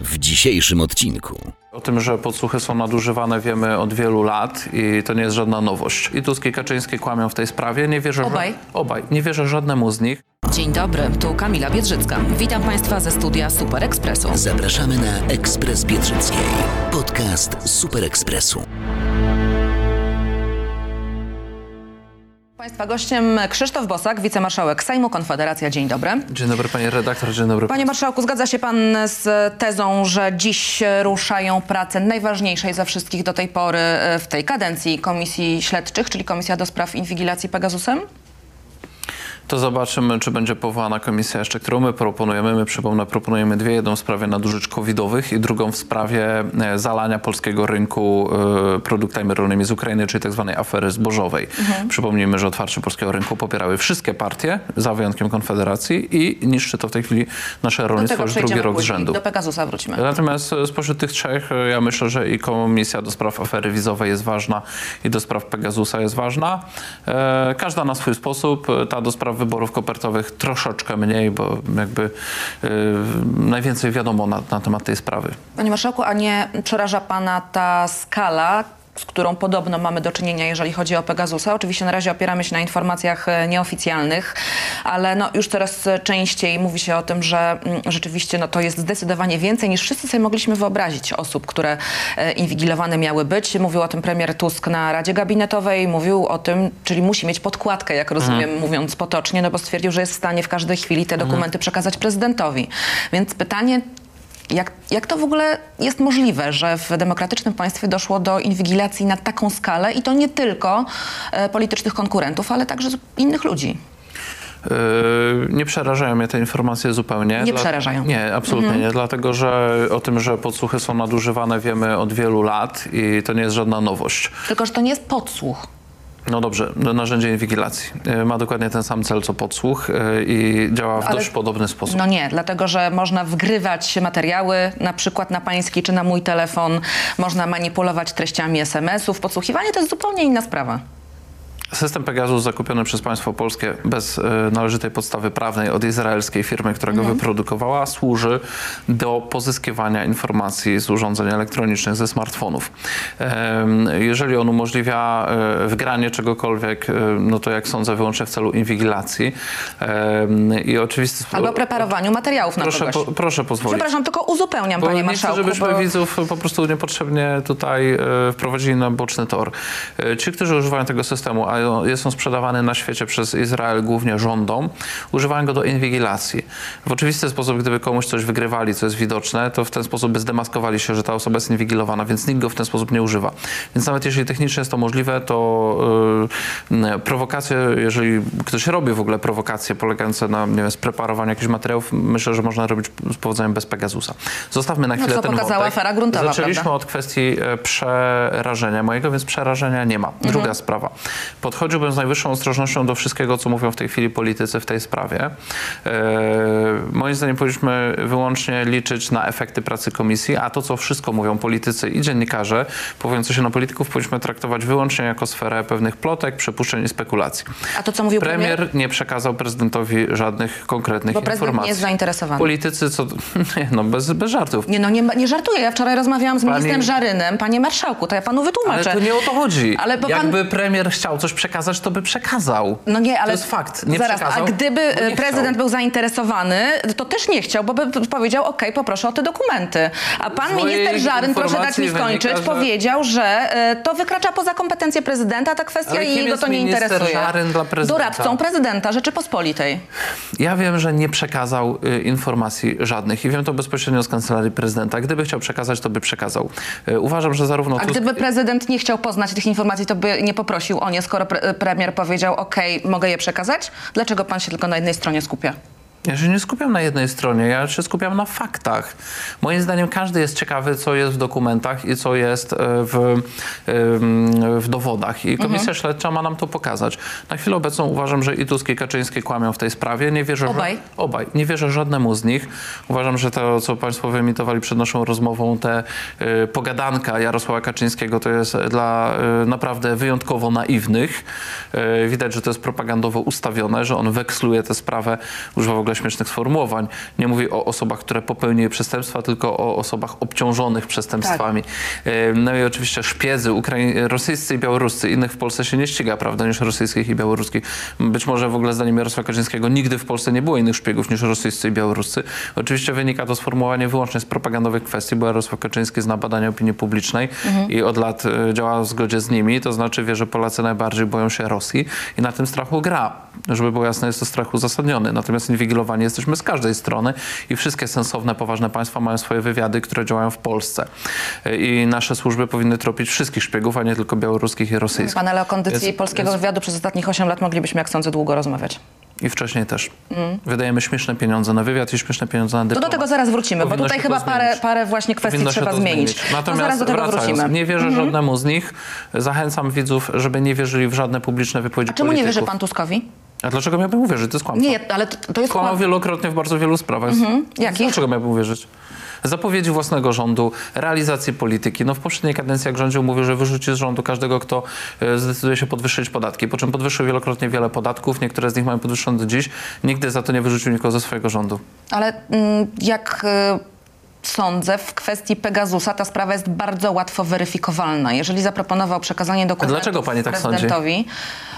W dzisiejszym odcinku. O tym, że podsłuchy są nadużywane wiemy od wielu lat i to nie jest żadna nowość. I Tusk i Kaczyński kłamią w tej sprawie. Nie wierzę, Obaj? Obaj. Nie wierzę żadnemu z nich. Dzień dobry, tu Kamila Biedrzycka. Witam Państwa ze studia Super Expressu. Zapraszamy na Ekspres Biedrzyckiej. Podcast Super Ekspresu. Państwa gościem Krzysztof Bosak, wicemarszałek Sejmu Konfederacja. Dzień dobry. Dzień dobry panie redaktor, dzień dobry. Panie marszałku, zgadza się pan z tezą, że dziś ruszają prace najważniejszej ze wszystkich do tej pory e, w tej kadencji komisji śledczych, czyli Komisja do Spraw Inwigilacji Pegasusem? To zobaczymy, czy będzie powołana komisja jeszcze, którą my proponujemy. My, przypomnę, proponujemy dwie. Jedną w sprawie nadużyć covidowych i drugą w sprawie e, zalania polskiego rynku e, produktami rolnymi z Ukrainy, czyli tak zwanej afery zbożowej. Mhm. Przypomnijmy, że otwarcie polskiego rynku popierały wszystkie partie, za wyjątkiem Konfederacji i niszczy to w tej chwili nasze rolnictwo już drugi rok z później. rzędu. Do Pegasusa wróćmy. Natomiast e, spośród tych trzech ja myślę, że i komisja do spraw afery wizowej jest ważna i do spraw Pegasusa jest ważna. Każda na swój sposób. Ta do spraw wyborów kopertowych troszeczkę mniej, bo jakby e, najwięcej wiadomo na, na temat tej sprawy. Panie marszałku, a nie przeraża pana ta skala, z którą podobno mamy do czynienia, jeżeli chodzi o Pegasusa? Oczywiście na razie opieramy się na informacjach e, nieoficjalnych, ale no, już coraz częściej mówi się o tym, że mm, rzeczywiście no, to jest zdecydowanie więcej niż wszyscy sobie mogliśmy wyobrazić osób, które e, inwigilowane miały być. Mówił o tym premier Tusk na Radzie Gabinetowej, mówił o tym, czyli musi mieć podkładkę, jak rozumiem, mówiąc potocznie, no bo stwierdził, że jest w stanie w każdej chwili te dokumenty przekazać prezydentowi. Więc pytanie, jak, jak to w ogóle jest możliwe, że w demokratycznym państwie doszło do inwigilacji na taką skalę i to nie tylko e, politycznych konkurentów, ale także innych ludzi? Yy, Nie przerażają mnie te informacje zupełnie. Nie przerażają. Mhm. Nie, absolutnie nie. Dlatego, że o tym, że podsłuchy są nadużywane wiemy od wielu lat i to nie jest żadna nowość. Tylko, że to nie jest podsłuch. No dobrze, no, narzędzie inwigilacji. Yy, Ma dokładnie ten sam cel co podsłuch yy, i działa w Ale- dość podobny sposób. No nie, dlatego, że można wgrywać materiały, na przykład na pański czy na mój telefon, można manipulować treściami SMS-ów. Podsłuchiwanie to jest zupełnie inna sprawa. System Pegasus zakupiony przez państwo polskie bez e, należytej podstawy prawnej od izraelskiej firmy, która go wyprodukowała, służy do pozyskiwania informacji z urządzeń elektronicznych, ze smartfonów. Jeżeli on umożliwia e, wgranie czegokolwiek, e, no to jak sądzę wyłącznie w celu inwigilacji i oczywiście... Albo preparowaniu materiałów na proszę, po, proszę pozwolić. Przepraszam, tylko uzupełniam, Bo panie nie chcę, marszałku. żebyśmy bo... widzów po prostu niepotrzebnie tutaj wprowadzili na boczny tor. Ci, którzy używają tego systemu, a jest on sprzedawany na świecie przez Izrael głównie rządom, używają go do inwigilacji. W oczywisty sposób, gdyby komuś coś wygrywali, co jest widoczne, to w ten sposób by zdemaskowali się, że ta osoba jest inwigilowana, więc nikt go w ten sposób nie używa. Więc nawet jeżeli technicznie jest to możliwe, to yy, prowokacje, jeżeli ktoś robi w ogóle prowokacje polegające na nie wiem, spreparowaniu jakichś materiałów, myślę, że można robić z powodzeniem bez Pegasusa. Zostawmy na No, chwilę co ten pokazała wątek. afera gruntowa, Zaczęliśmy prawda? od kwestii e, przerażenia mojego, więc przerażenia nie ma. Druga Mhm. sprawa. Podchodziłbym z najwyższą ostrożnością do wszystkiego, co mówią w tej chwili politycy w tej sprawie. E, moim zdaniem powinniśmy wyłącznie liczyć na efekty pracy komisji, a to, co wszystko mówią politycy i dziennikarze, powołujący się na polityków, powinniśmy traktować wyłącznie jako sferę pewnych plotek, przypuszczeń i spekulacji. A to, co mówił premier? Premier nie przekazał prezydentowi żadnych konkretnych Bo prezydent nie informacji. jest zainteresowany. Politycy, co... Nie, no bez, bez żartów. Nie, no nie, nie żartuję. Ja wczoraj rozmawiałam z Pani- ministrem Żarynem. Panie marszałku, to ja panu wytłumaczę. Ale to nie o to chodzi. Ale pan- Jakby premier chciał coś przekazać, to by przekazał. No nie, ale To jest fakt. Nie zaraz, przekazał, a gdyby e, prezydent chciał. był zainteresowany, to też nie chciał, bo by powiedział, okej, poproszę o te dokumenty. A pan minister Żaryn, proszę dać mi skończyć, wynika, że- powiedział, że e, to wykracza poza kompetencje prezydenta, ta kwestia i jego to nie interesuje. Żaryn dla prezydenta? Doradcą prezydenta Rzeczypospolitej. Ja wiem, że nie przekazał y, informacji żadnych i wiem to bezpośrednio z kancelarii prezydenta. Gdyby chciał przekazać, to by przekazał. Y, uważam, że zarówno A Tusk... gdyby prezydent nie chciał poznać tych informacji, to by nie poprosił o nie, skoro pre premier powiedział, okej, mogę je przekazać? Dlaczego pan się tylko na jednej stronie skupia? Ja się nie skupiam na jednej stronie, ja się skupiam na faktach. Moim zdaniem każdy jest ciekawy, co jest w dokumentach i co jest e, w, w dowodach. I Komisja Mhm. Śledcza ma nam to pokazać. Na chwilę obecną uważam, że i Tusk i Kaczyński kłamią w tej sprawie. Nie wierzę, Obaj? Obaj. Nie wierzę żadnemu z nich. Uważam, że to, co Państwo wyemitowali przed naszą rozmową, te y, pogadanka Jarosława Kaczyńskiego, to jest dla y, naprawdę wyjątkowo naiwnych. Y, widać, że to jest propagandowo ustawione, że on weksluje tę sprawę, używa w ogóle śmiesznych sformułowań. Nie mówi o osobach, które popełniły przestępstwa, tylko o osobach obciążonych przestępstwami. Y, no i oczywiście szpiedzy Ukrai- rosyjscy i białoruscy. Innych w Polsce się nie ściga, prawda, niż rosyjskich i białoruskich. Być może w ogóle zdaniem Jarosława Kaczyńskiego nigdy w Polsce nie było innych szpiegów niż rosyjscy i białoruscy. Oczywiście wynika to sformułowanie wyłącznie z propagandowych kwestii, bo Jarosław Kaczyński zna badania opinii publicznej i od lat y, działa w zgodzie z nimi, to znaczy wie, że Polacy najbardziej boją się Rosji i na tym strachu gra. Żeby było jasne, jest to strach uzasadniony. Natomiast jesteśmy z każdej strony i wszystkie sensowne, poważne państwa mają swoje wywiady, które działają w Polsce. I nasze służby powinny tropić wszystkich szpiegów, a nie tylko białoruskich i rosyjskich. Pan, ale o kondycji Więc- polskiego więc- wywiadu przez ostatnich 8 lat moglibyśmy, jak sądzę, długo rozmawiać. I wcześniej też. Wydajemy śmieszne pieniądze na wywiad i śmieszne pieniądze na To dyplomat. do tego zaraz wrócimy, bo Powinno tutaj się chyba to parę, zmienić. parę właśnie kwestii Powinno trzeba to zmienić. To Natomiast zaraz do tego wracając, wrócimy. Nie wierzę żadnemu z nich. Zachęcam widzów, żeby nie wierzyli w żadne publiczne wypowiedzi A czemu nie polityków. wierzy pan Tuskowi? A dlaczego miałbym uwierzyć? To jest kłamstwo. Nie, ale to, to jest Kłamał kłam- wielokrotnie w bardzo wielu sprawach. Jakich? Dlaczego miałbym uwierzyć? Zapowiedzi własnego rządu, realizacji polityki. No w poprzedniej kadencji, jak rządził, mówił, że wyrzuci z rządu każdego, kto e, zdecyduje się podwyższyć podatki. Po czym podwyższył wielokrotnie wiele podatków. Niektóre z nich mają podwyższone do dziś. Nigdy za to nie wyrzucił nikogo ze swojego rządu. Ale mm, jak y, sądzę, w kwestii Pegasusa ta sprawa jest bardzo łatwo weryfikowalna. Jeżeli zaproponował przekazanie dokumentów dlaczego pani tak sądzi? prezydentowi,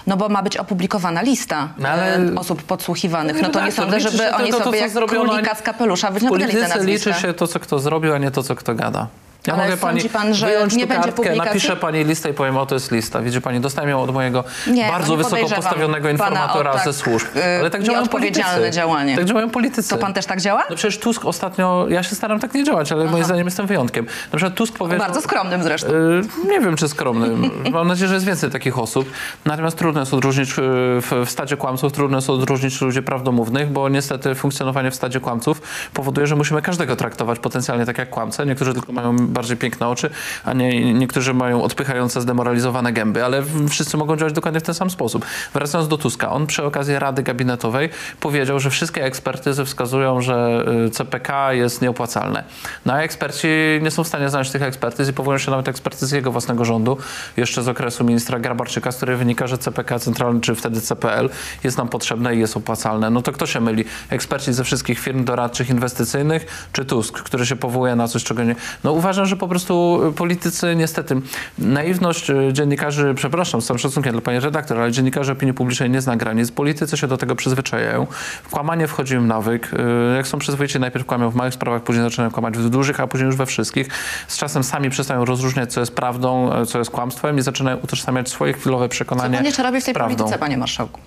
no bo ma być opublikowana lista No ale- y, osób podsłuchiwanych. No to nie redaktor, sądzę, żeby oni to, sobie jak zrobiono, królika z kapelusza wyciągnęli te nazwiska. liczy się to, co kto zrobił, a nie to, co kto gada. Ja Ale mogę pani pan, że wyjąć nie będzie kartkę, napiszę pani listę i powiem, o to jest lista. Widzi pani, dostałem ją od mojego Nie, bardzo wysoko postawionego informatora tak, ze służb. y, Ale tak działają politycy. działanie. Tak działają politycy. To pan też tak działa? No przecież Tusk ostatnio, ja się staram tak nie działać, ale moim zdaniem jestem wyjątkiem. Na przykład Tusk powiedział... Bardzo skromnym zresztą. Y, Nie wiem, czy skromny. Mam nadzieję, że jest więcej takich osób. Natomiast trudno jest odróżnić y, w, w stadzie kłamców, trudno jest odróżnić ludzi prawdomównych, bo niestety funkcjonowanie w stadzie kłamców powoduje, że musimy każdego traktować potencjalnie tak jak kłamcę. Niektórzy tylko mają bardziej piękne oczy, a nie, niektórzy mają odpychające, zdemoralizowane gęby, ale wszyscy mogą działać dokładnie w ten sam sposób. Wracając do Tuska, on przy okazji Rady Gabinetowej powiedział, że wszystkie ekspertyzy wskazują, że y, CPK jest nieopłacalne. No a eksperci nie są w stanie znaleźć tych ekspertyz i powołują się nawet ekspertyzy jego własnego rządu, jeszcze z okresu ministra Grabarczyka, z której wynika, że CPK centralny, czy wtedy CPL jest nam potrzebne i jest opłacalne. No to kto się myli? Eksperci ze wszystkich firm doradczych, inwestycyjnych, czy Tusk, który się powołuje na coś, czego nie... No uważam, że po prostu y, politycy niestety, naiwność y, dziennikarzy, przepraszam, z całym szacunkiem dla pani redaktor, ale dziennikarzy opinii publicznej nie zna granic. Politycy się do tego przyzwyczajają. W kłamanie wchodzi im nawyk. Y, Jak są przyzwoici, najpierw kłamią w małych sprawach, później zaczynają kłamać w dużych, a później już we wszystkich. Z czasem sami przestają rozróżniać, co jest prawdą, co jest kłamstwem i zaczynają utożsamiać swoje chwilowe Co przekonanie pan jeszcze robi w tej prawdą. polityce, panie marszałku?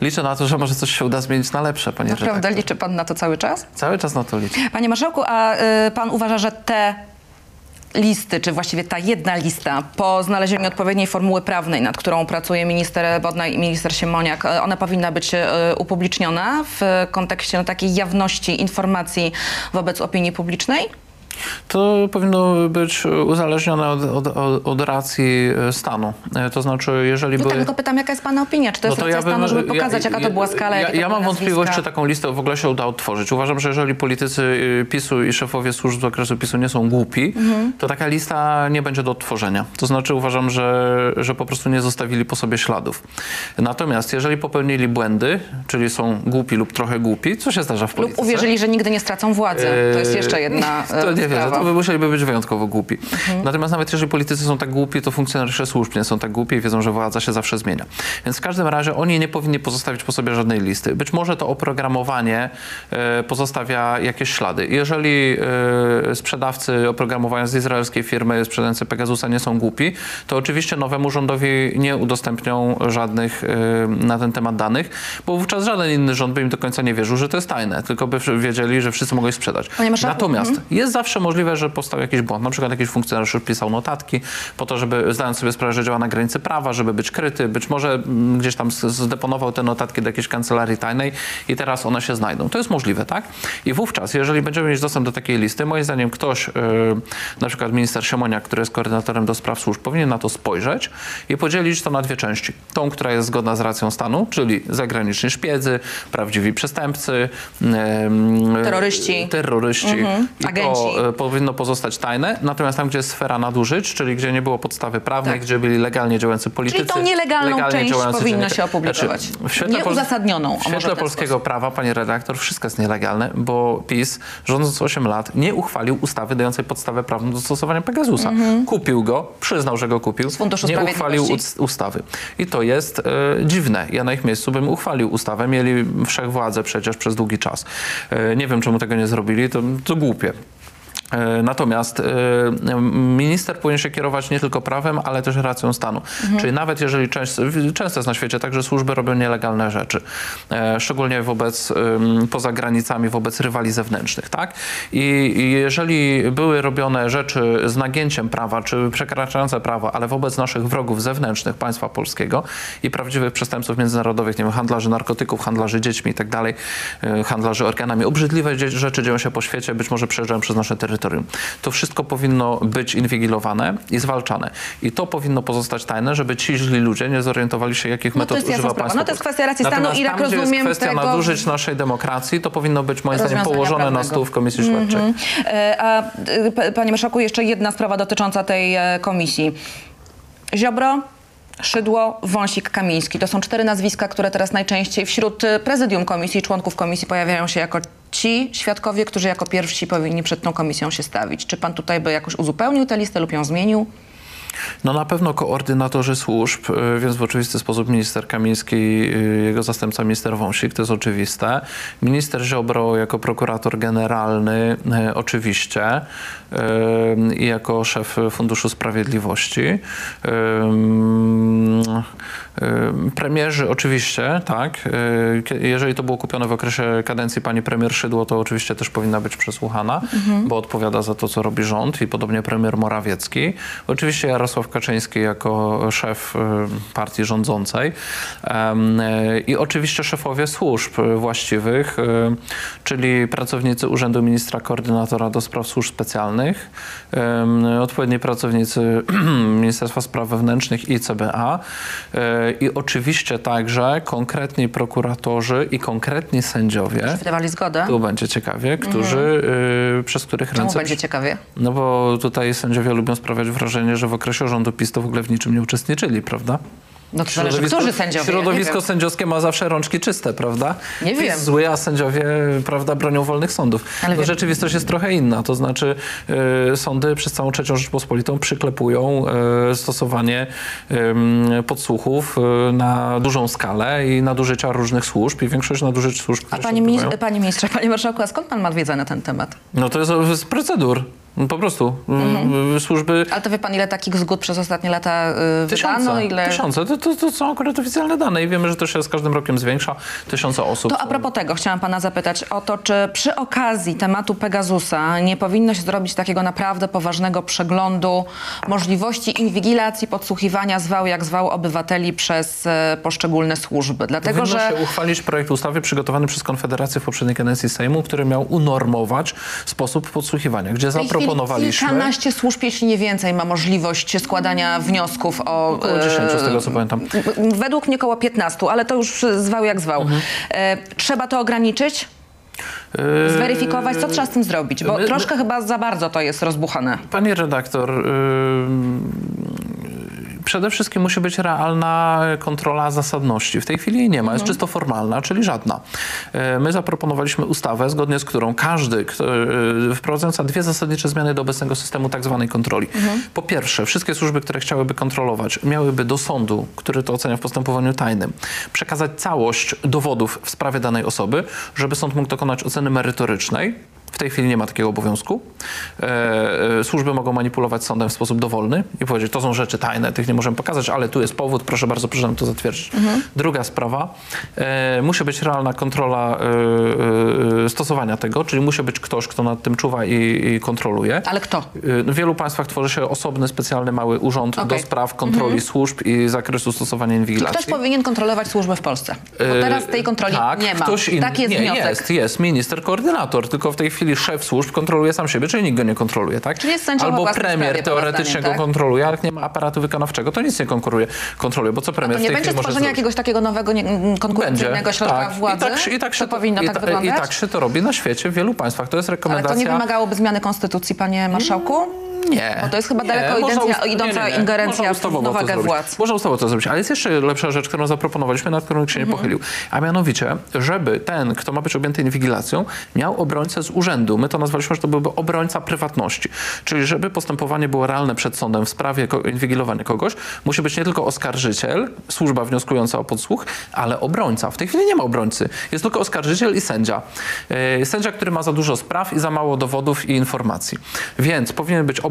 Liczę na to, że może coś się uda zmienić na lepsze, pani Naprawdę redaktor. liczy pan na to cały czas? Cały czas na to liczę. Panie marszałku, a y, pan uważa, że te listy, czy właściwie ta jedna lista po znalezieniu odpowiedniej formuły prawnej, nad którą pracuje minister Bodnar i minister Siemoniak, y, ona powinna być y, upubliczniona w kontekście takiej jawności informacji wobec opinii publicznej? To powinno być uzależnione od, od, od, od racji e, stanu. E, To znaczy, jeżeli No by... tak, tylko pytam, jaka jest pana opinia? Czy to jest racja stanu, żeby pokazać, jaka to była skala, Ja, to ja były mam wątpliwość, czy taką listę w ogóle się uda odtworzyć. Uważam, że jeżeli politycy y, PiSu i szefowie służb z okresu PiSu nie są głupi, Mhm. to taka lista nie będzie do odtworzenia. To znaczy uważam, że, że po prostu nie zostawili po sobie śladów. Natomiast jeżeli popełnili błędy, czyli są głupi lub trochę głupi, co się zdarza w Lub polityce? uwierzyli, że nigdy nie stracą władzy. To jest jeszcze jedna To nie wierzę, to by musieliby być wyjątkowo głupi. Mhm. Natomiast nawet jeżeli politycy są tak głupi, to funkcjonariusze służb nie są tak głupi i wiedzą, że władza się zawsze zmienia. Więc w każdym razie oni nie powinni pozostawić po sobie żadnej listy. Być może to oprogramowanie e, pozostawia jakieś ślady. Jeżeli e, sprzedawcy oprogramowania z izraelskiej firmy, sprzedający Pegasusa nie są głupi, to oczywiście nowemu rządowi nie udostępnią żadnych e, na ten temat danych, bo wówczas żaden inny rząd by im do końca nie wierzył, że to jest tajne, tylko by wiedzieli, że wszyscy mogą je sprzedać. Natomiast jest zawsze zawsze możliwe, że powstał jakiś błąd. Na przykład jakiś funkcjonariusz pisał notatki po to, żeby zdając sobie sprawę, że działa na granicy prawa, żeby być kryty. Być może mm, gdzieś tam zdeponował te notatki do jakiejś kancelarii tajnej i teraz one się znajdą. To jest możliwe, tak? I wówczas, jeżeli będziemy mieć dostęp do takiej listy, moim zdaniem ktoś, yy, na przykład minister Siemoniak, który jest koordynatorem do spraw służb, powinien na to spojrzeć i podzielić to na dwie części. Tą, która jest zgodna z racją stanu, czyli zagraniczni szpiedzy, prawdziwi przestępcy, em, Terroryści. terroryści. I Agenci. to powinno pozostać tajne. Natomiast tam, gdzie jest sfera nadużyć, czyli gdzie nie było podstawy prawnej, Tak. gdzie byli legalnie działający politycy. tą nielegalną legalnie część powinno się opublikować. Znaczy, w świetle Nieuzasadnioną, W świetle polskiego sposób. prawa, pani redaktor, wszystko jest nielegalne, bo PiS, rządząc 8 lat, nie uchwalił ustawy dającej podstawę prawną do stosowania Pegasusa. Kupił go, przyznał, że go kupił, Mhm. Nie uchwalił ustawy. I to jest e, dziwne. Ja na ich miejscu bym uchwalił ustawę. Mieli wszechwładzę przecież przez długi czas. E, nie wiem, czemu tego nie zrobili. To, to głupie. E, Natomiast e, minister powinien się kierować nie tylko prawem, ale też racją stanu. Czyli nawet jeżeli część, często jest na świecie tak, że służby robią nielegalne rzeczy, e, szczególnie wobec, poza granicami, wobec rywali zewnętrznych, tak? I jeżeli były robione rzeczy z nagięciem prawa, czy przekraczające prawo, ale wobec naszych wrogów zewnętrznych państwa polskiego i prawdziwych przestępców międzynarodowych, nie wiem, handlarzy narkotyków, handlarzy dziećmi i tak dalej, handlarzy organami, obrzydliwe rzeczy dzieją się po świecie, być może przejeżdżają przez nasze terytorium. To wszystko powinno być inwigilowane i zwalczane. I to powinno pozostać tajne, żeby ci źli ludzie nie zorientowali się, jakich No to metod używa sprawa. państwo. No to jest kwestia racji stanu Natomiast i jak tam, gdzie rozumiem jest kwestia tego- nadużyć naszej demokracji, to powinno być moim zdaniem położone na prawnego. stół w Komisji Śledczej. E, A p- panie marszałku, jeszcze jedna sprawa dotycząca tej e, komisji. Ziobro, Szydło, Wąsik, Kamiński. To są cztery nazwiska, które teraz najczęściej wśród e, prezydium komisji, członków komisji pojawiają się jako ci świadkowie, którzy jako pierwsi powinni przed tą komisją się stawić. Czy pan tutaj by jakoś uzupełnił tę listę lub ją zmienił? No na pewno koordynatorzy służb, y, więc w oczywisty sposób minister Kamiński, y, jego zastępca minister Wąsik, to jest oczywiste. Minister Ziobro jako prokurator generalny, y, oczywiście, i jako szef Funduszu Sprawiedliwości. Premierzy oczywiście, tak. Kie- Jeżeli to było kupione w okresie kadencji pani premier Szydło, to oczywiście też powinna być przesłuchana, bo odpowiada za to, co robi rząd i podobnie premier Morawiecki. Oczywiście Jarosław Kaczyński jako szef partii rządzącej y, i oczywiście szefowie służb y, właściwych, czyli pracownicy Urzędu Ministra Koordynatora do Spraw Służb Specjalnych, em, odpowiedni pracownicy Ministerstwa Spraw Wewnętrznych i CBA y, i oczywiście także konkretni prokuratorzy i konkretni sędziowie, Wydawali zgodę? tu będzie ciekawie, którzy, y, przez których Czemu ręce... będzie ciekawie? No bo tutaj sędziowie lubią sprawiać wrażenie, że w okresie rządu PiS to w ogóle w niczym nie uczestniczyli, prawda? No to zależy, którzy sędziowie. Środowisko Ja sędziowskie ma zawsze rączki czyste, prawda? Nie wiem. zły, a sędziowie, prawda, bronią wolnych sądów. Ale no, rzeczywistość jest trochę inna, to znaczy y, sądy przez całą trzecią Rzeczpospolitą przyklepują y, stosowanie y, podsłuchów na dużą skalę i nadużycia różnych służb i większość nadużyć służb, A panie, odbywają- panie ministrze, panie marszałku, a skąd pan ma wiedzę na ten temat? No to jest z procedur. Po prostu. Mhm. Y, Służby Ale to wie pan, ile takich zgód przez ostatnie lata y, Tysiące, wydano? Ile... tysiące. To, to, to są akurat oficjalne dane i wiemy, że to się z każdym rokiem zwiększa. Tysiące osób. To a propos tego chciałam pana zapytać o to, czy przy okazji tematu Pegasusa nie powinno się zrobić takiego naprawdę poważnego przeglądu możliwości inwigilacji, podsłuchiwania zwał jak zwał obywateli przez e, poszczególne służby. Dlatego, Powinno że się uchwalić projekt ustawy przygotowany przez Konfederację w poprzedniej kadencji Sejmu, który miał unormować sposób podsłuchiwania, gdzie w zaproponowaliśmy... kilkanaście służb, jeśli nie więcej, ma możliwość składania wniosków o... Około 10 z tego, co pamiętam. e, Według mnie około 15, ale to już zwał jak zwał. Mhm. E, trzeba to ograniczyć? Yy, Zweryfikować, co trzeba z tym zrobić? Bo my- my- troszkę chyba za bardzo to jest rozbuchane. Pani redaktor, przede wszystkim musi być realna kontrola zasadności. W tej chwili jej nie ma, jest czysto formalna, czyli żadna. E, My zaproponowaliśmy ustawę, zgodnie z którą każdy, e, wprowadzająca dwie zasadnicze zmiany do obecnego systemu tak zwanej kontroli. Po pierwsze, wszystkie służby, które chciałyby kontrolować, miałyby do sądu, który to ocenia w postępowaniu tajnym, przekazać całość dowodów w sprawie danej osoby, żeby sąd mógł dokonać oceny merytorycznej tej chwili nie ma takiego obowiązku. E, e, służby mogą manipulować sądem w sposób dowolny i powiedzieć, to są rzeczy tajne, tych nie możemy pokazać, ale tu jest powód, proszę bardzo, proszę nam to zatwierdzić. Druga sprawa, e, musi być realna kontrola stosowania tego, czyli musi być ktoś, kto nad tym czuwa i, i kontroluje. Ale kto? W wielu państwach tworzy się osobny, specjalny mały urząd Okej. do spraw kontroli służb i zakresu stosowania inwigilacji. Ktoś powinien kontrolować służby w Polsce. Bo teraz tej kontroli tak, nie ma. Ktoś. Tak jest nie, wniosek. Jest, jest minister koordynator, tylko w tej chwili szef służb kontroluje sam siebie, czyli nikt go nie kontroluje, tak? Czyli jest Albo premier teoretycznie zdaniem, go tak? kontroluje, ale jak nie ma aparatu wykonawczego, to nic nie konkuruje, kontroluje, bo co A premier to nie będzie chwili stworzenia jakiegoś takiego nowego, nie, konkurencyjnego środka tak. władzy? I tak, i tak się to powinno i, tak ta- wyglądać? I tak się to robi na świecie w wielu państwach. To jest Ale rekomendacja. to nie wymagałoby zmiany konstytucji, panie marszałku? Nie. Bo to jest chyba nie. daleko Można idąca- ust- idąca ingerencja Można w ustawowo to równowagę władz. Można ustawowo to zrobić, ale jest jeszcze lepsza rzecz, którą zaproponowaliśmy, nad którą się nie Mhm. pochylił. A mianowicie, żeby ten, kto ma być objęty inwigilacją, miał obrońcę z urzędu. My to nazwaliśmy, że to byłby obrońca prywatności. Czyli żeby postępowanie było realne przed sądem w sprawie inwigilowania kogoś, musi być nie tylko oskarżyciel, służba wnioskująca o podsłuch, ale obrońca. W tej chwili nie ma obrońcy. Jest tylko oskarżyciel i sędzia. Yy, Sędzia, który ma za dużo spraw i za mało dowodów i informacji. Więc powinien być obrońca,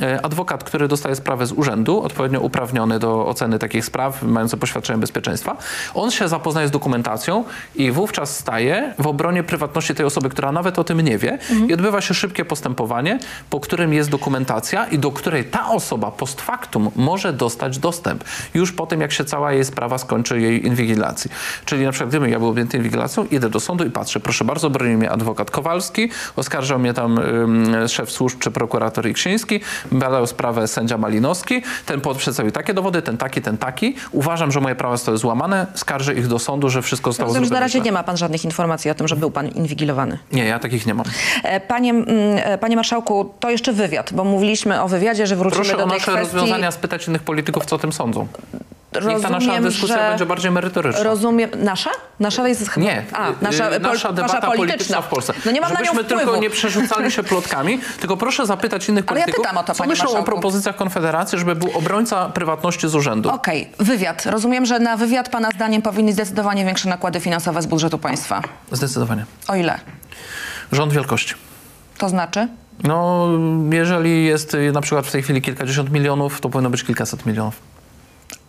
yy, adwokat, który dostaje sprawę z urzędu, odpowiednio uprawniony do oceny takich spraw, mający poświadczenie bezpieczeństwa. On się zapoznaje z dokumentacją i wówczas staje w obronie prywatności tej osoby, która nawet o tym nie wie i odbywa się szybkie postępowanie, po którym jest dokumentacja i do której ta osoba post factum może dostać dostęp już po tym, jak się cała jej sprawa skończy jej inwigilacji. Czyli na przykład gdybym ja był objęty inwigilacją, idę do sądu i patrzę, proszę bardzo, broni mnie adwokat Kowalski, oskarżał mnie tam ym, szef służb czy prokurator Iksiński, badał sprawę sędzia Malinowski, ten przedstawił takie dowody, ten taki, ten taki. Uważam, że moje prawa zostały złamane, skarżę ich do sądu, że wszystko zostało Rozumiem, że na zrobione razie nie ma pan żadnych informacji o tym, że był pan inwigilowany. Nie, ja takich nie mam. E, Panie, mm, e, panie marszałku, to jeszcze wywiad, bo mówiliśmy o wywiadzie, że wrócimy Proszę do o tej nasze kwestii. rozwiązania spytać innych polityków, co o tym sądzą. Niech ta nasza Rozumiem, dyskusja że- będzie bardziej merytoryczna. Rozumiem. Nasza? Nasza jest chyba... Nie, A, nasza, pol- nasza debata wasza polityczna w Polsce. No nie mam na nią Żebyśmy wpływu. tylko nie przerzucali się plotkami, tylko proszę zapytać innych Ale ja polityków, pytam o to, co panie myślą o marszałku. propozycjach Konfederacji, żeby był obrońca prywatności z urzędu. Okej, wywiad. Rozumiem, że na wywiad pana zdaniem powinny zdecydowanie większe nakłady finansowe z budżetu państwa. Zdecydowanie. O ile? Rząd wielkości. To znaczy? No, jeżeli jest y, na przykład w tej chwili kilkadziesiąt milionów, to powinno być kilkaset milionów.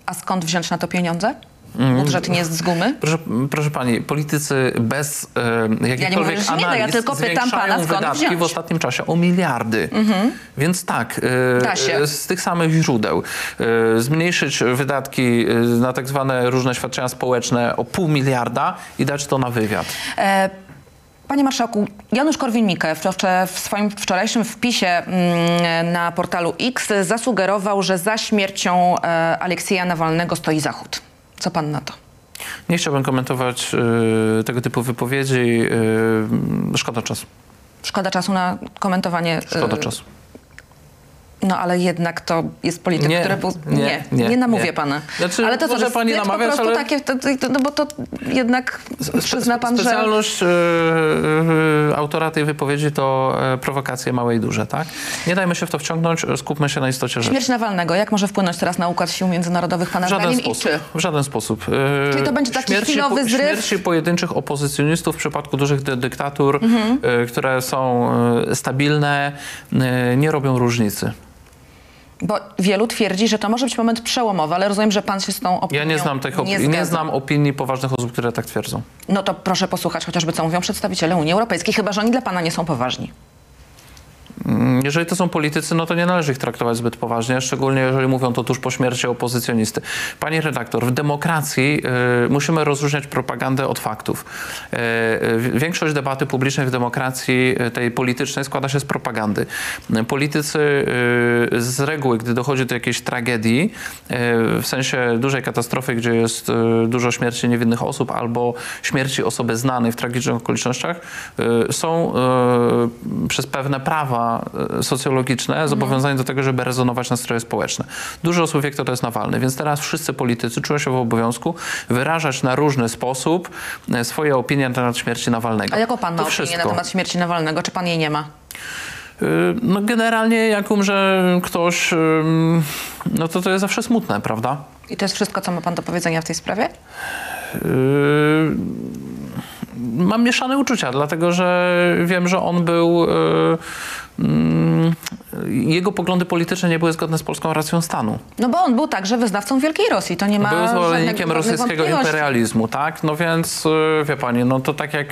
A skąd wziąć na to pieniądze? Mm. Budżet nie jest z gumy? Proszę, proszę pani, politycy bez e, jakichkolwiek mówię, że nie, ja analiz tylko pytam pana, skąd wydatki wziąć? w ostatnim czasie o miliardy. Więc tak, e, e, z tych samych źródeł e, zmniejszyć wydatki na tak zwane różne świadczenia społeczne o pół miliarda i dać to na wywiad. E, Panie Marszałku, Janusz Korwin-Mikke w, swoim wczorajszym wpisie mm, na portalu X zasugerował, że za śmiercią e, Aleksieja Nawalnego stoi Zachód. Co pan na to? Nie chciałbym komentować e, tego typu wypowiedzi. e, szkoda czasu. Szkoda czasu na komentowanie. Szkoda czasu. No ale jednak to jest polityk, Nie, który był... nie, Nie, nie, nie, namówię nie. pana. Znaczy, ale to co, że pani namawiać, po prostu ale- takie, to, to, no bo to jednak przyzna pan, że... Specjalność e, e, autora tej wypowiedzi to e, prowokacje małe i duże, tak? Nie dajmy się w to wciągnąć, skupmy się na istocie rzeczy. Śmierć Nawalnego, jak może wpłynąć teraz na układ sił międzynarodowych pana zdaniem i czy? W żaden sposób. E, Czyli to będzie taki chwilowy zryw? Śmierci pojedynczych opozycjonistów w przypadku dużych dy dyktatur, Mhm. e, które są stabilne, e, nie robią różnicy. Bo wielu twierdzi, że to może być moment przełomowy, ale rozumiem, że pan się z tą opinią Ja nie znam, tych nie opinii, nie zgadza. znam opinii poważnych osób, które tak twierdzą. No to proszę posłuchać chociażby, co mówią przedstawiciele Unii Europejskiej, chyba że oni dla pana nie są poważni. Mm, Jeżeli to są politycy, no to nie należy ich traktować zbyt poważnie, szczególnie jeżeli mówią to tuż po śmierci opozycjonisty. Pani redaktor, w demokracji y, musimy rozróżniać propagandę od faktów. Y, y, większość debaty publicznej w demokracji y, tej politycznej składa się z propagandy. Politycy y, z reguły, gdy dochodzi do jakiejś tragedii, w sensie dużej katastrofy, gdzie jest dużo śmierci niewinnych osób albo śmierci osoby znanej w tragicznych okolicznościach, są przez pewne prawa y, socjologiczne zobowiązani do tego, żeby rezonować nastroje społeczne. Dużo osób wie, kto to jest Nawalny, więc teraz wszyscy politycy czują się w obowiązku wyrażać na różny sposób y, swoje opinie na temat śmierci Nawalnego. A jaką pan ma To opinię na temat śmierci Nawalnego? Czy pan jej nie ma? Y, No generalnie jak umrze ktoś, no to to jest zawsze smutne, prawda? I to jest wszystko, co ma pan do powiedzenia w tej sprawie? Yy, mam mieszane uczucia, dlatego że wiem, że on był. Yy, jego poglądy polityczne nie były zgodne z polską racją stanu. No bo on był także wyznawcą Wielkiej Rosji, to nie ma Był zwolennikiem rosyjskiego imperializmu, tak? No więc yy, wie pani, no to tak jak.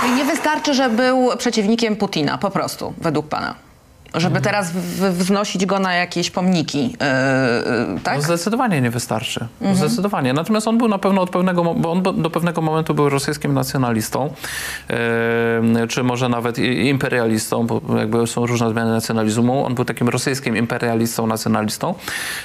Czyli nie wystarczy, że był przeciwnikiem Putina, po prostu, według pana. Żeby teraz wznosić go na jakieś pomniki, yy, yy, tak? No zdecydowanie nie wystarczy. Mhm. Zdecydowanie. Natomiast on był na pewno od pewnego, bo on do pewnego momentu był rosyjskim nacjonalistą, e, czy może nawet imperialistą, bo jakby są różne odmiany nacjonalizmu. On był takim rosyjskim imperialistą, nacjonalistą,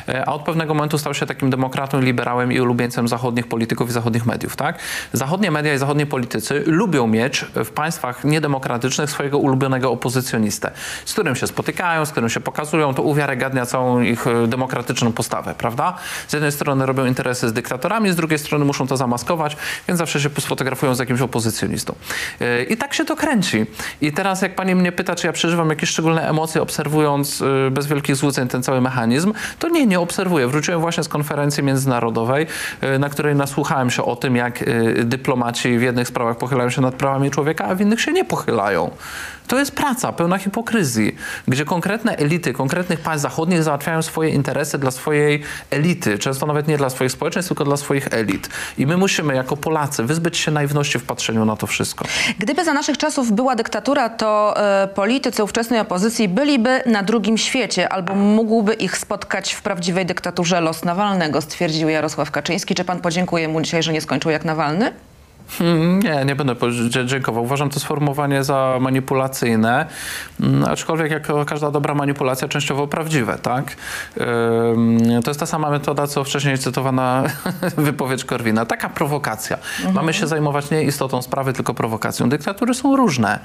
e, a od pewnego momentu stał się takim demokratą, liberałem i ulubieńcem zachodnich polityków i zachodnich mediów, tak? Zachodnie media i zachodni politycy lubią mieć w państwach niedemokratycznych swojego ulubionego opozycjonistę, z którym się spotykają, z którym się pokazują, to uwiarygadnia całą ich e, demokratyczną postawę, prawda? Z jednej strony robią interesy z dyktatorami, z drugiej strony muszą to zamaskować, więc zawsze się sfotografują z jakimś opozycjonistą. E, I tak się to kręci. I teraz jak pani mnie pyta, czy ja przeżywam jakieś szczególne emocje, obserwując e, bez wielkich złudzeń ten cały mechanizm, to nie, nie obserwuję. Wróciłem właśnie z konferencji międzynarodowej, na której nasłuchałem się o tym, jak dyplomaci w jednych sprawach pochylają się nad prawami człowieka, a w innych się nie pochylają. To jest praca pełna hipokryzji, gdzie konkretne elity konkretnych państw zachodnich załatwiają swoje interesy dla swojej elity, często nawet nie dla swoich społeczeństw, tylko dla swoich elit. I my musimy jako Polacy wyzbyć się naiwności w patrzeniu na to wszystko. Gdyby za naszych czasów była dyktatura, to e, politycy ówczesnej opozycji byliby na drugim świecie, albo mógłby ich spotkać w prawdziwej dyktaturze los Nawalnego, stwierdził Jarosław Kaczyński. Czy pan podziękuje mu dzisiaj, że nie skończył jak Nawalny? Hmm, Nie, nie będę dziękował. Uważam to sformułowanie za manipulacyjne, Mm, aczkolwiek jak każda dobra manipulacja, częściowo prawdziwe, tak? To jest ta sama metoda, co wcześniej cytowana wypowiedź Korwina. Taka prowokacja. Mamy się zajmować nie istotą sprawy, tylko prowokacją. Dyktatury są różne.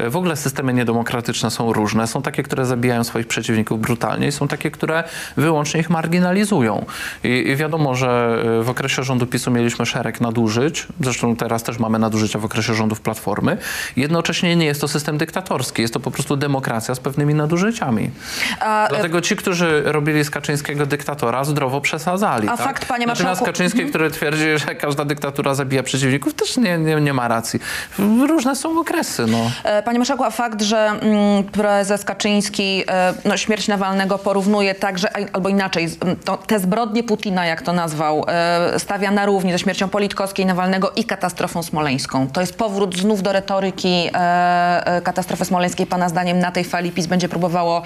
Y, W ogóle systemy niedemokratyczne są różne. Są takie, które zabijają swoich przeciwników brutalnie i są takie, które wyłącznie ich marginalizują. I, i wiadomo, że y, w okresie rządu PiSu mieliśmy szereg nadużyć. Zresztą teraz też mamy nadużycia w okresie rządów Platformy. Jednocześnie nie jest to system dyktatorski. Jest to po prostu demokracja z pewnymi nadużyciami. A, e, Dlatego ci, którzy robili z Kaczyńskiego dyktatora, zdrowo przesadzali. A tak? fakt, panie Natomiast marszałku- Kaczyński, który twierdzi, że każda dyktatura zabija przeciwników, też nie, nie, nie ma racji. Różne są okresy. No. E, Panie marszałku, a fakt, że mm, prezes Kaczyński e, no, śmierć Nawalnego porównuje także, albo inaczej, to, te zbrodnie Putina, jak to nazwał, stawia na równi ze śmiercią Politkowskiej, Nawalnego i katastrofą smoleńską. To jest powrót znów do retoryki e, e, katastrofy smoleńskiej. Pana zdaniem na tej fali PiS będzie próbowało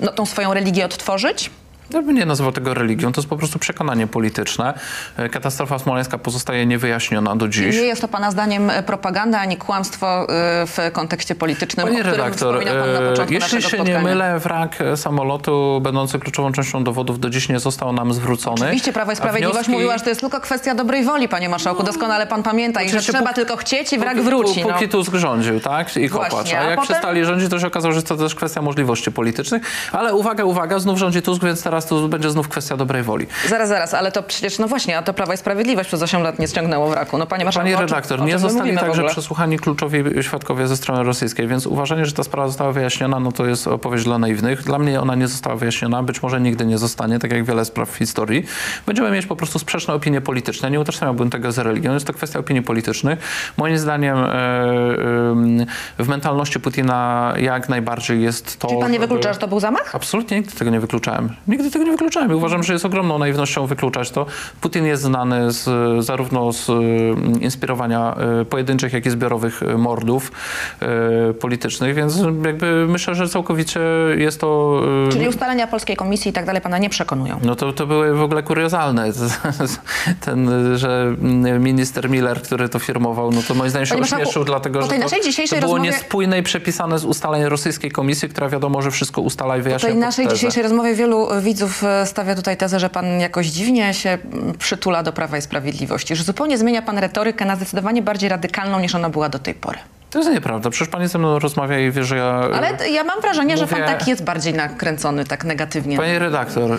no, tą swoją religię odtworzyć? Ja bym nie nazwał tego religią, to jest po prostu przekonanie polityczne. E, Katastrofa smoleńska pozostaje niewyjaśniona do dziś. Nie jest to pana zdaniem e, propaganda, ani kłamstwo e, w kontekście politycznym, Panie redaktor, pan na początku jeśli się spotkania. nie mylę, wrak samolotu będący kluczową częścią dowodów do dziś nie został nam zwrócony. Oczywiście Prawo i Sprawiedliwość wnioski- mówiła, że to jest tylko kwestia dobrej woli, panie marszałku. Doskonale pan pamięta i że trzeba póki- tylko chcieć i wrak Póki- wróci. Póki no. Tusk rządził, tak? I Właśnie, kopacz. a A jak potem- przestali rządzić, to się okazało, że to też kwestia możliwości politycznych. Ale uwaga, uwaga, znów rządzi Tusk, więc teraz to będzie znów kwestia dobrej woli. Zaraz, zaraz, ale to przecież, no właśnie, a to Prawo i Sprawiedliwość przez 8 lat nie ściągnęło wraku. No panie marszałku, Panie redaktor, o nie zostali także przesłuchani kluczowi świadkowie ze strony rosyjskiej, więc uważanie, że ta sprawa została wyjaśniona, no to jest opowieść dla naiwnych. Dla mnie ona nie została wyjaśniona, być może nigdy nie zostanie, tak jak wiele spraw w historii. Będziemy mieć po prostu sprzeczne opinie polityczne. Nie utożsamiałbym tego z religią, jest to kwestia opinii politycznych. Moim zdaniem e, em, w mentalności Putina jak najbardziej jest to... Czy pan nie wyklucza, że to był zamach? Absolutnie nigdy tego nie wykluczałem. Nigdy tego nie wykluczałem. Uważam, że jest ogromną naiwnością wykluczać to. Putin jest znany z, zarówno z y, inspirowania y, pojedynczych, jak i zbiorowych y, mordów y, politycznych, więc jakby myślę, że całkowicie jest to... Czyli ustalenia polskiej komisji i tak dalej pana nie przekonują. no to, to były w ogóle kuriozalne. Ten, że minister Miller, który to firmował, no to moim zdaniem się ośmieszył, dlatego po że tej to, to było rozmowie- niespójne i przepisane z ustaleń rosyjskiej komisji, która wiadomo, że wszystko ustala i W wyjaśnia tej pod naszej dzisiejszej rozmowie wielu e, widzów e, stawia tutaj tezę, że pan jakoś dziwnie się przytula do Prawa i Sprawiedliwości, że zupełnie zmienia pan retorykę na zdecydowanie bardziej radykalną niż ona była do tej pory. To jest nieprawda. Przecież pani ze mną rozmawia i wie, że ja... Ale t- ja mam wrażenie, że pan Mówię- tak jest bardziej nakręcony, tak negatywnie. Pani redaktor,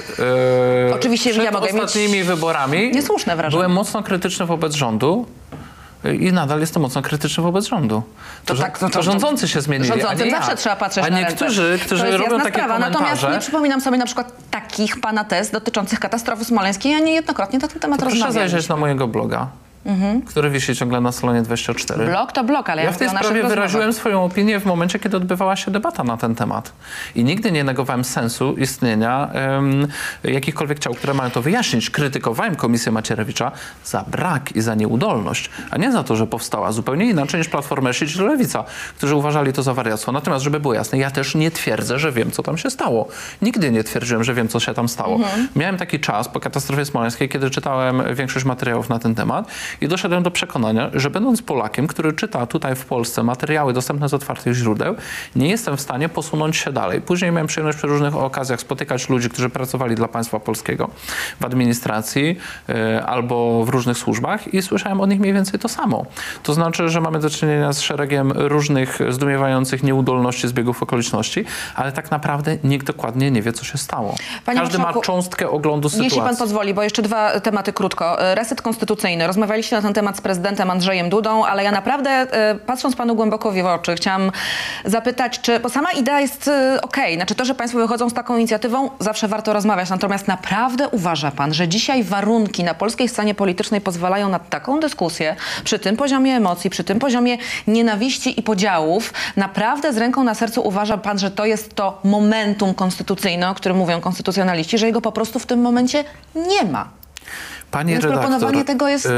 e, Oczywiście przed ja mogę mieć ostatnimi wyborami niesłuszne wrażenie. byłem mocno krytyczny wobec rządu e, i nadal jestem mocno krytyczny wobec rządu. To, To tak, no to- to rządzący się zmienili, a Rządzącym nie ja. zawsze trzeba patrzeć A na niektórzy, ręce. którzy to robią jasna takie sprawa. Natomiast komentarze... nie przypominam sobie na przykład takich pana tez dotyczących katastrofy smoleńskiej. Ja niejednokrotnie na ten temat Proszę rozmawiam. zajrzeć na mojego bloga. Który wisi ciągle na salonie 24. Blok to blok, ale ja, w tej sprawie wyraziłem swoją opinię w momencie, kiedy odbywała się debata na ten temat. I nigdy nie negowałem sensu istnienia em, jakichkolwiek ciał, które mają to wyjaśnić. Krytykowałem komisję Macierewicza za brak i za nieudolność, a nie za to, że powstała zupełnie inaczej niż Platforma czy Lewica, którzy uważali to za wariactwo. Natomiast, żeby było jasne, ja też nie twierdzę, że wiem, co tam się stało. Nigdy nie twierdziłem, że wiem, co się tam stało. Miałem taki czas po katastrofie smoleńskiej, kiedy czytałem większość materiałów na ten temat i doszedłem do przekonania, że będąc Polakiem, który czyta tutaj w Polsce materiały dostępne z otwartych źródeł, nie jestem w stanie posunąć się dalej. Później miałem przyjemność przy różnych okazjach spotykać ludzi, którzy pracowali dla państwa polskiego w administracji e, albo w różnych służbach i słyszałem od nich mniej więcej to samo. To znaczy, że mamy do czynienia z szeregiem różnych zdumiewających nieudolności zbiegów okoliczności, ale tak naprawdę nikt dokładnie nie wie, co się stało. Panie Każdy ma cząstkę oglądu sytuacji. Jeśli pan pozwoli, bo jeszcze dwa tematy krótko. E, Reset konstytucyjny. Rozmawialiście na ten temat z prezydentem Andrzejem Dudą, ale ja naprawdę, e, patrząc panu głęboko w oczy, chciałam zapytać, czy, bo sama idea jest e, okej, znaczy to, że państwo wychodzą z taką inicjatywą, zawsze warto rozmawiać, natomiast naprawdę uważa pan, że dzisiaj warunki na polskiej scenie politycznej pozwalają na taką dyskusję, przy tym poziomie emocji, przy tym poziomie nienawiści i podziałów, naprawdę z ręką na sercu uważa pan, że to jest to momentum konstytucyjne, o którym mówią konstytucjonaliści, że jego po prostu w tym momencie nie ma. Pani Więc redaktor, proponowanie tego jest e,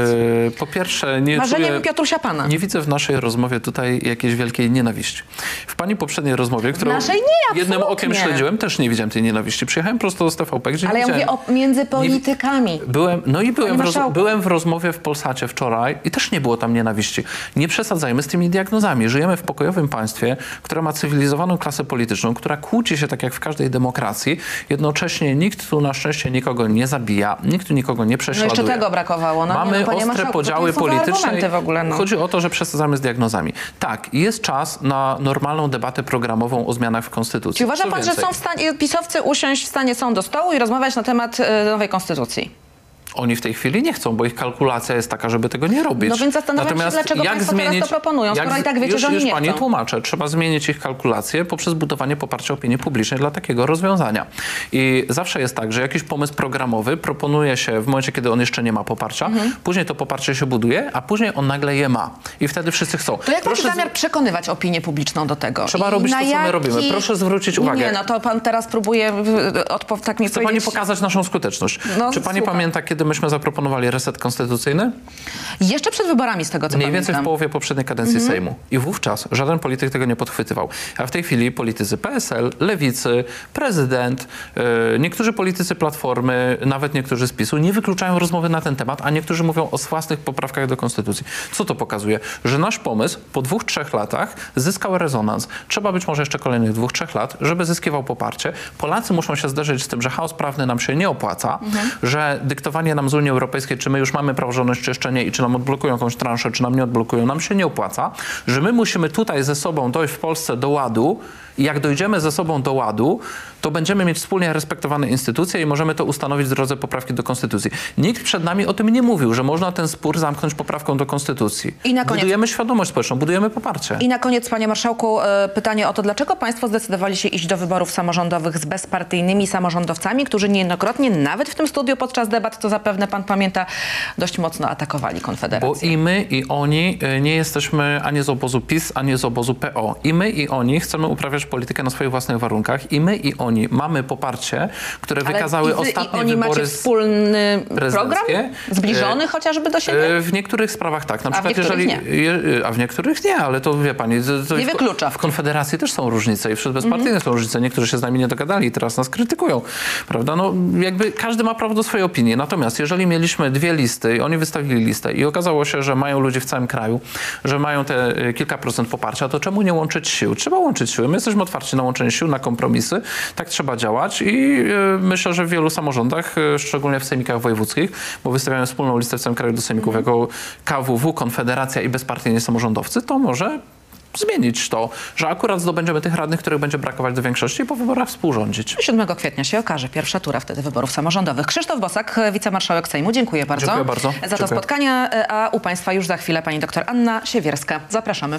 po pierwsze nie marzeniem czuję, Piotrusia Pana. Nie widzę w naszej rozmowie tutaj jakiejś wielkiej nienawiści. W pani poprzedniej rozmowie, którą naszej nie, jednym okiem śledziłem, też nie widziałem tej nienawiści. Przyjechałem prosto z TVP, gdzie Ale nie ja mówię o między politykami. Byłem, no i byłem w, roz, byłem w rozmowie w Polsacie wczoraj i też nie było tam nienawiści. Nie przesadzajmy z tymi diagnozami. Żyjemy w pokojowym państwie, które ma cywilizowaną klasę polityczną, która kłóci się tak jak w każdej demokracji. Jednocześnie nikt tu na szczęście nikogo nie zabija, nikt tu nikogo nie prześladuje. Jeszcze tego brakowało. No, Mamy nie, no, ostre podziały polityczne. w ogóle, no. Chodzi o to, że przesadzamy z diagnozami. Tak, jest czas na normalną debatę programową o zmianach w Konstytucji. Czy uważa pan, że więcej, są w stanie, pisowcy usiąść w stanie są do stołu i rozmawiać na temat e, nowej konstytucji? Oni w tej chwili nie chcą, bo ich kalkulacja jest taka, żeby tego nie robić. No więc zastanawiam się, dlaczego państwo teraz to proponują, skoro i tak wiecie, już, że oni już nie pani chcą. tłumaczę. Trzeba zmienić ich kalkulację poprzez budowanie poparcia opinii publicznej dla takiego rozwiązania. I zawsze jest tak, że jakiś pomysł programowy proponuje się w momencie, kiedy on jeszcze nie ma poparcia, Mhm. później to poparcie się buduje, a później on nagle je ma. I wtedy wszyscy chcą. To jak macie Proszę z- zamiar przekonywać opinię publiczną do tego? Trzeba I robić to, co my robimy. Proszę zwrócić uwagę. Nie, no to pan teraz próbuje w- odpo- tak mi Chce pani powiedzieć. pokazać naszą skuteczność. No, Czy pani słucham. pamięta, kiedy myśmy zaproponowali reset konstytucyjny? Jeszcze przed wyborami z tego, co Mniej więcej w pamiętam. połowie poprzedniej kadencji Mhm. Sejmu. I wówczas żaden polityk tego nie podchwytywał. A w tej chwili politycy PSL, Lewicy, prezydent, yy, niektórzy politycy Platformy, nawet niektórzy z PiSu nie wykluczają rozmowy na ten temat, a niektórzy mówią o własnych poprawkach do Konstytucji. Co to pokazuje? Że nasz pomysł po dwóch, trzech latach zyskał rezonans. Trzeba być może jeszcze kolejnych dwóch, trzech lat, żeby zyskiwał poparcie. Polacy muszą się zderzyć z tym, że chaos prawny nam się nie opłaca, Mhm. że dyktowanie nam z Unii Europejskiej, czy my już mamy praworządność, czy jeszcze nie, i czy nam odblokują jakąś transzę, czy nam nie odblokują, nam się nie opłaca, że my musimy tutaj ze sobą dojść w Polsce do ładu i jak dojdziemy ze sobą do ładu, to będziemy mieć wspólnie respektowane instytucje i możemy to ustanowić w drodze poprawki do Konstytucji. Nikt przed nami o tym nie mówił, że można ten spór zamknąć poprawką do Konstytucji. I na koniec- Budujemy świadomość społeczną, budujemy poparcie. I na koniec, panie marszałku, e, pytanie o to, dlaczego państwo zdecydowali się iść do wyborów samorządowych z bezpartyjnymi samorządowcami, którzy niejednokrotnie, nawet w tym studiu podczas debat, to zapewne pan pamięta, dość mocno atakowali Bo Konfederację. i my, i oni y, nie jesteśmy ani z obozu PiS, ani z obozu PO. I my, i oni chcemy uprawiać politykę na swoich własnych warunkach. I my, i oni mamy poparcie, które Ale wykazały i wy, ostatnie i oni wybory macie wspólny program? Zbliżony E, chociażby do siebie? E, W niektórych sprawach tak. Na A w przykład niektórych jeżeli. je- A w niektórych nie, ale to wie pani. To, Nie w- wyklucza. W Konfederacji też są różnice i wśród bezpartyjnych są różnice. Niektórzy się z nami nie dogadali i teraz nas krytykują. Prawda? No jakby każdy ma prawo do swojej opinii. Natomiast jeżeli mieliśmy dwie listy i oni wystawili listę i okazało się, że mają ludzi w całym kraju, że mają te e, kilka procent poparcia, to czemu nie łączyć sił? Trzeba łączyć siły. My jesteśmy otwarci na łączenie sił, na kompromisy. Tak trzeba działać i e, myślę, że w wielu samorządach, e, szczególnie w sejmikach wojewódzkich, bo wystawiamy wspólną listę w całym kraju do sejmików jako KWW, Konfederacja i bezpartyjni samorządowcy, to może zmienić to, że akurat zdobędziemy tych radnych, których będzie brakować do większości i po wyborach współrządzić. 7 kwietnia się okaże pierwsza tura wtedy wyborów samorządowych. Krzysztof Bosak, wicemarszałek Sejmu, dziękuję bardzo. Dziękuję bardzo. Za to Dziękuję. spotkanie, a u Państwa już za chwilę pani doktor Anna Siewierska. Zapraszamy.